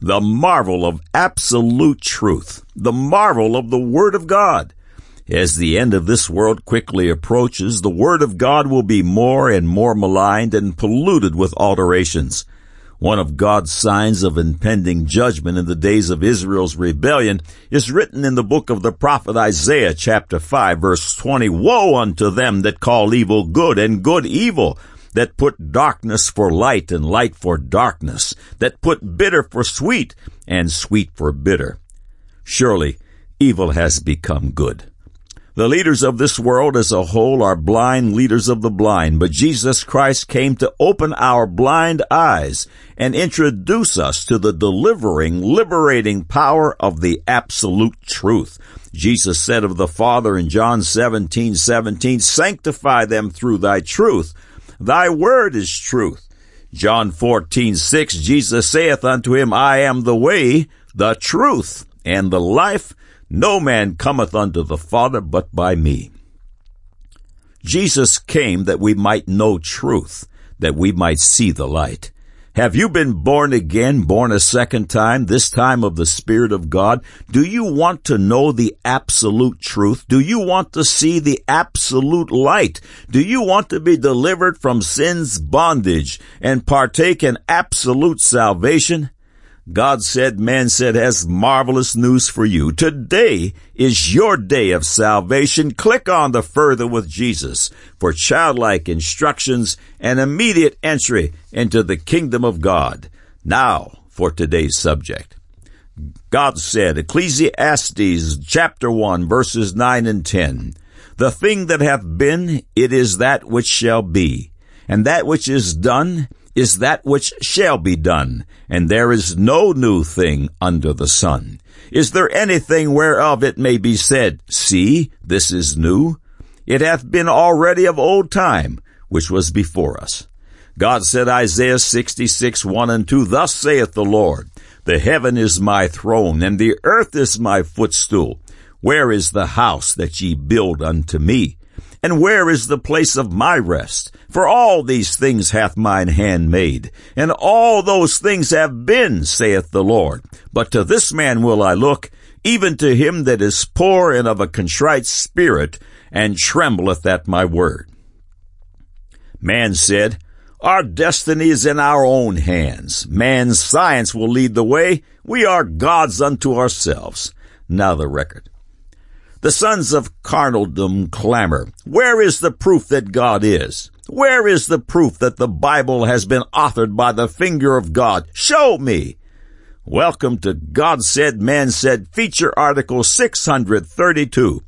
the marvel of absolute truth, the marvel of the Word of God. As the end of this world quickly approaches, the Word of God will be more and more maligned and polluted with alterations. One of God's signs of impending judgment in the days of Israel's rebellion is written in the book of the prophet Isaiah chapter 5 verse 20. Woe unto them that call evil good and good evil, that put darkness for light and light for darkness, that put bitter for sweet and sweet for bitter. Surely evil has become good. The leaders of this world as a whole are blind leaders of the blind, but Jesus Christ came to open our blind eyes and introduce us to the delivering, liberating power of the absolute truth. Jesus said of the Father in John 17, 17, sanctify them through thy truth. Thy word is truth. John fourteen six Jesus saith unto him, I am the way, the truth, and the life. No man cometh unto the Father but by me. Jesus came that we might know truth, that we might see the light. Have you been born again, born a second time, this time of the Spirit of God? Do you want to know the absolute truth? Do you want to see the absolute light? Do you want to be delivered from sin's bondage and partake in absolute salvation? God said, man said, has marvelous news for you. Today is your day of salvation. Click on the further with Jesus for childlike instructions and immediate entry into the kingdom of God. Now for today's subject. God said, Ecclesiastes chapter 1 verses 9 and 10, The thing that hath been, it is that which shall be, and that which is done, is that which shall be done, and there is no new thing under the sun. Is there anything whereof it may be said, See, this is new? It hath been already of old time, which was before us. God said, Isaiah 66, 1 and 2, Thus saith the Lord, The heaven is my throne, and the earth is my footstool. Where is the house that ye build unto me? And where is the place of my rest? For all these things hath mine hand made, and all those things have been, saith the Lord. But to this man will I look, even to him that is poor and of a contrite spirit, and trembleth at my word. Man said, Our destiny is in our own hands. Man's science will lead the way. We are gods unto ourselves. Now the record. The sons of carnaldom clamor. Where is the proof that God is? Where is the proof that the Bible has been authored by the finger of God? Show me! Welcome to God Said, Man Said feature article 632.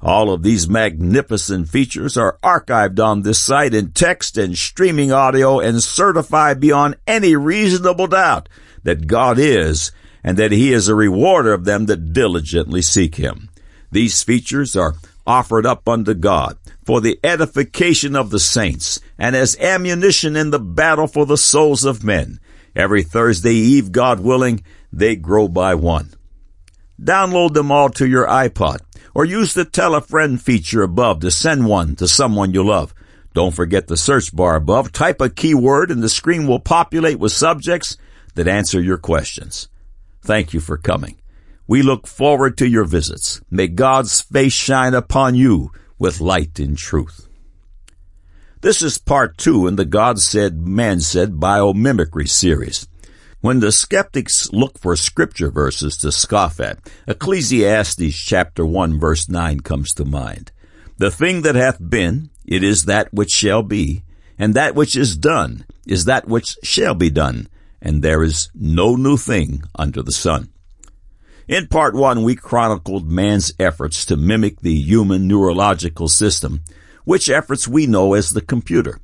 All of these magnificent features are archived on this site in text and streaming audio and certified beyond any reasonable doubt that God is and that He is a rewarder of them that diligently seek Him. These features are offered up unto God for the edification of the saints and as ammunition in the battle for the souls of men. Every Thursday Eve, God willing, they grow by one. Download them all to your iPod or use the tell a friend feature above to send one to someone you love. Don't forget the search bar above. Type a keyword and the screen will populate with subjects that answer your questions. Thank you for coming. We look forward to your visits. May God's face shine upon you with light and truth. This is part two in the God Said, Man Said biomimicry series. When the skeptics look for scripture verses to scoff at, Ecclesiastes chapter 1 verse 9 comes to mind. The thing that hath been, it is that which shall be, and that which is done is that which shall be done, and there is no new thing under the sun. In part one, we chronicled man's efforts to mimic the human neurological system, which efforts we know as the computer.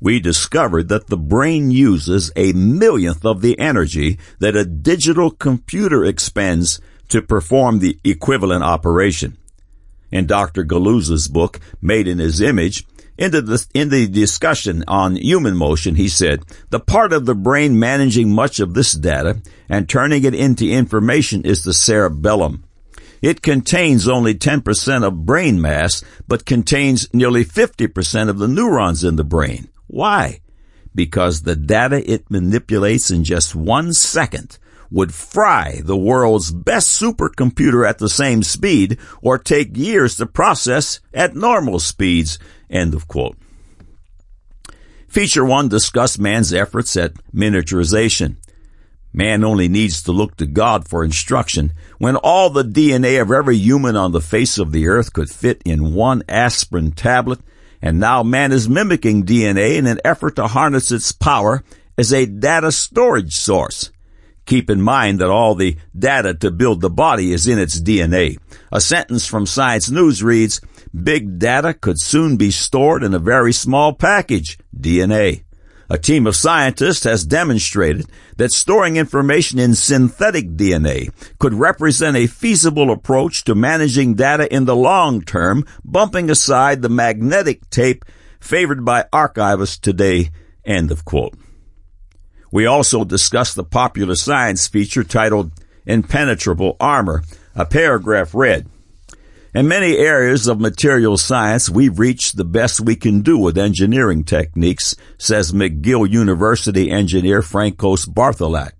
We discovered that the brain uses a millionth of the energy that a digital computer expends to perform the equivalent operation. In Dr. Guliuzza's book, Made in His Image, in the, in the discussion on human motion, he said, the part of the brain managing much of this data and turning it into information is the cerebellum. It contains only 10% of brain mass, but contains nearly 50% of the neurons in the brain. Why? Because the data it manipulates in just one second would fry the world's best supercomputer at the same speed or take years to process at normal speeds. End of quote. Feature 1 discussed man's efforts at miniaturization. Man only needs to look to God for instruction when all the DNA of every human on the face of the earth could fit in one aspirin tablet, and now man is mimicking DNA in an effort to harness its power as a data storage source. Keep in mind that all the data to build the body is in its DNA. A sentence from Science News reads, Big data could soon be stored in a very small package, DNA. A team of scientists has demonstrated that storing information in synthetic DNA could represent a feasible approach to managing data in the long term, bumping aside the magnetic tape favored by archivists today. End of quote. We also discussed the popular science feature titled Impenetrable Armor. A paragraph read, in many areas of material science, we've reached the best we can do with engineering techniques, says McGill University engineer Francois Barthelat.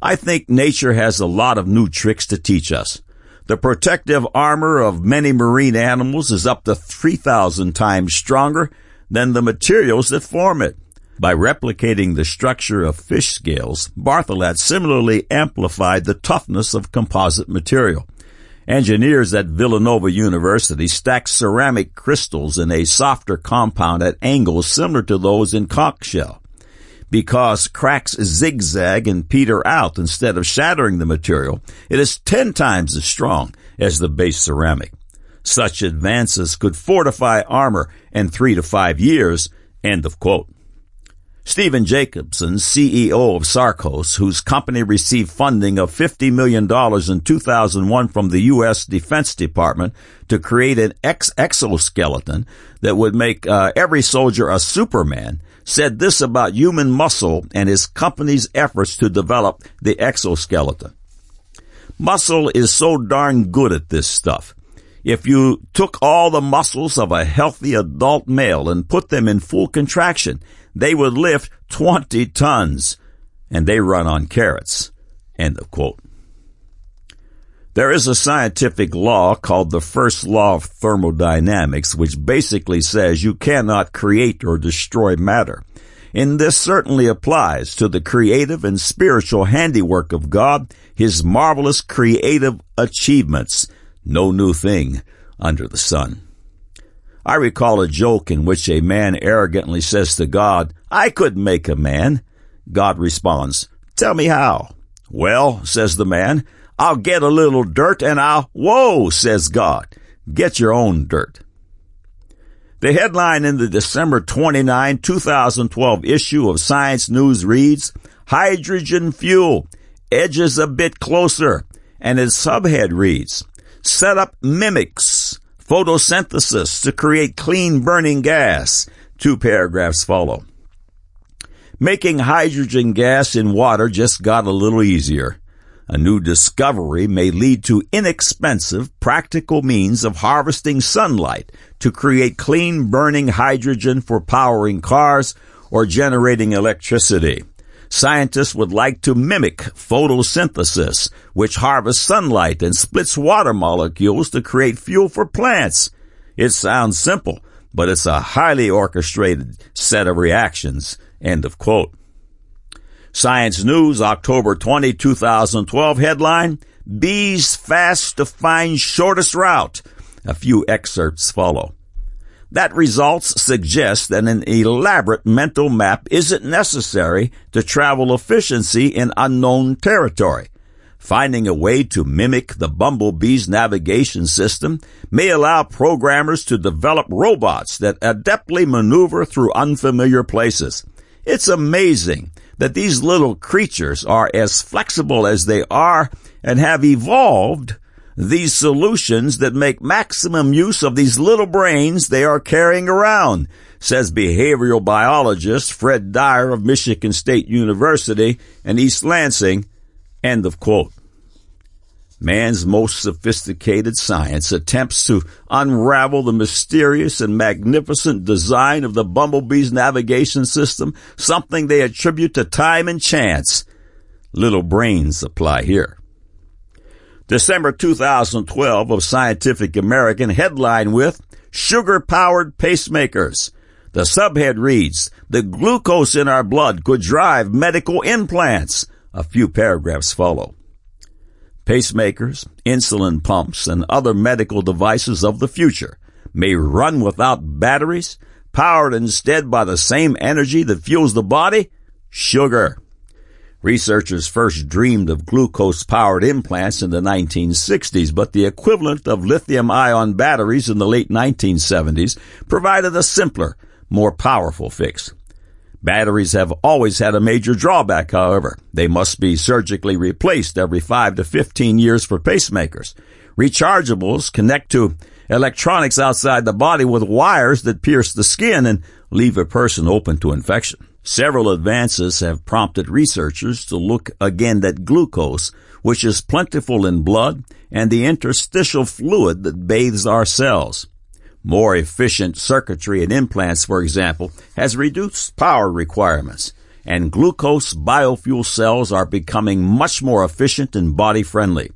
I think nature has a lot of new tricks to teach us. The protective armor of many marine animals is up to 3,000 times stronger than the materials that form it. By replicating the structure of fish scales, Bartholat similarly amplified the toughness of composite material. Engineers at Villanova University stacked ceramic crystals in a softer compound at angles similar to those in conch shell. Because cracks zigzag and peter out instead of shattering the material, it is ten times as strong as the base ceramic. Such advances could fortify armor in three to five years. End of quote. Stephen Jacobsen, CEO of Sarcos, whose company received funding of $50 million in 2001 from the U.S. Defense Department to create an ex- exoskeleton that would make uh, every soldier a Superman, said this about human muscle and his company's efforts to develop the exoskeleton. Muscle is so darn good at this stuff. If you took all the muscles of a healthy adult male and put them in full contraction, they would lift 20 tons and they run on carrots. End of quote. There is a scientific law called the first law of thermodynamics, which basically says you cannot create or destroy matter. And this certainly applies to the creative and spiritual handiwork of God, His marvelous creative achievements. No new thing under the sun. I recall a joke in which a man arrogantly says to God, I could make a man. God responds, Tell me how. Well, says the man, I'll get a little dirt and I'll, whoa, says God, get your own dirt. The headline in the December 29, 2012 issue of Science News reads, Hydrogen fuel edges a bit closer, and its subhead reads, Set up mimics photosynthesis to create clean burning gas. Two paragraphs follow. Making hydrogen gas in water just got a little easier. A new discovery may lead to inexpensive, practical means of harvesting sunlight to create clean burning hydrogen for powering cars or generating electricity. Scientists would like to mimic photosynthesis, which harvests sunlight and splits water molecules to create fuel for plants. It sounds simple, but it's a highly orchestrated set of reactions. End of quote. Science News, October 20, 2012 headline, Bees fast to find shortest route. A few excerpts follow. That results suggest that an elaborate mental map isn't necessary to travel efficiency in unknown territory. Finding a way to mimic the bumblebee's navigation system may allow programmers to develop robots that adeptly maneuver through unfamiliar places. It's amazing that these little creatures are as flexible as they are and have evolved these solutions that make maximum use of these little brains they are carrying around, says behavioral biologist Fred Dyer of Michigan State University in East Lansing. End of quote. Man's most sophisticated science attempts to unravel the mysterious and magnificent design of the bumblebee's navigation system, something they attribute to time and chance. Little brains apply here. December 2012 of Scientific American headline with Sugar Powered Pacemakers. The subhead reads, The glucose in our blood could drive medical implants. A few paragraphs follow. Pacemakers, insulin pumps, and other medical devices of the future may run without batteries, powered instead by the same energy that fuels the body? Sugar. Researchers first dreamed of glucose powered implants in the 1960s, but the equivalent of lithium ion batteries in the late 1970s provided a simpler, more powerful fix. Batteries have always had a major drawback, however. They must be surgically replaced every 5 to 15 years for pacemakers. Rechargeables connect to electronics outside the body with wires that pierce the skin and leave a person open to infection. Several advances have prompted researchers to look again at glucose, which is plentiful in blood and the interstitial fluid that bathes our cells. More efficient circuitry in implants, for example, has reduced power requirements, and glucose biofuel cells are becoming much more efficient and body friendly.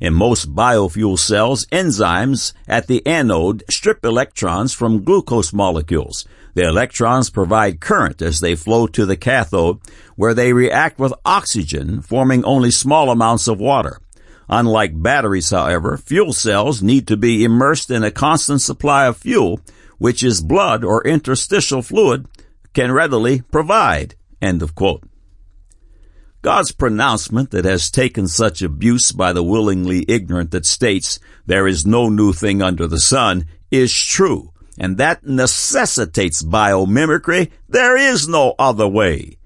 In most biofuel cells, enzymes at the anode strip electrons from glucose molecules. The electrons provide current as they flow to the cathode, where they react with oxygen, forming only small amounts of water. Unlike batteries, however, fuel cells need to be immersed in a constant supply of fuel, which is blood or interstitial fluid can readily provide. End of quote. God's pronouncement that has taken such abuse by the willingly ignorant that states there is no new thing under the sun is true, and that necessitates biomimicry. There is no other way.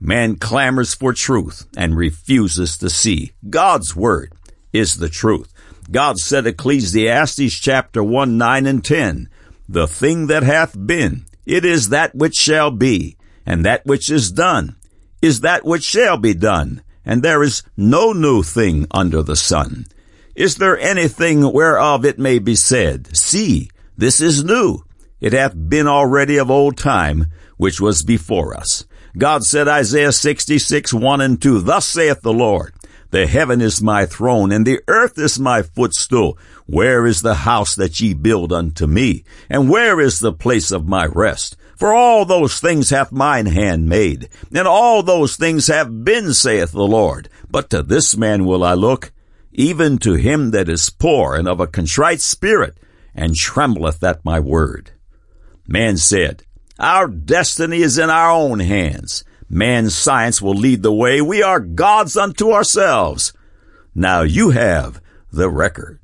Man clamors for truth and refuses to see. God's word is the truth. God said Ecclesiastes chapter 1, 9 and 10, The thing that hath been, it is that which shall be, and that which is done, is that which shall be done, and there is no new thing under the sun. Is there anything whereof it may be said, See, this is new. It hath been already of old time, which was before us. God said, Isaiah 66, 1 and 2, Thus saith the Lord, The heaven is my throne, and the earth is my footstool. Where is the house that ye build unto me? And where is the place of my rest? For all those things hath mine hand made, and all those things have been, saith the Lord. But to this man will I look, even to him that is poor and of a contrite spirit, and trembleth at my word. Man said, Our destiny is in our own hands. Man's science will lead the way. We are gods unto ourselves. Now you have the record.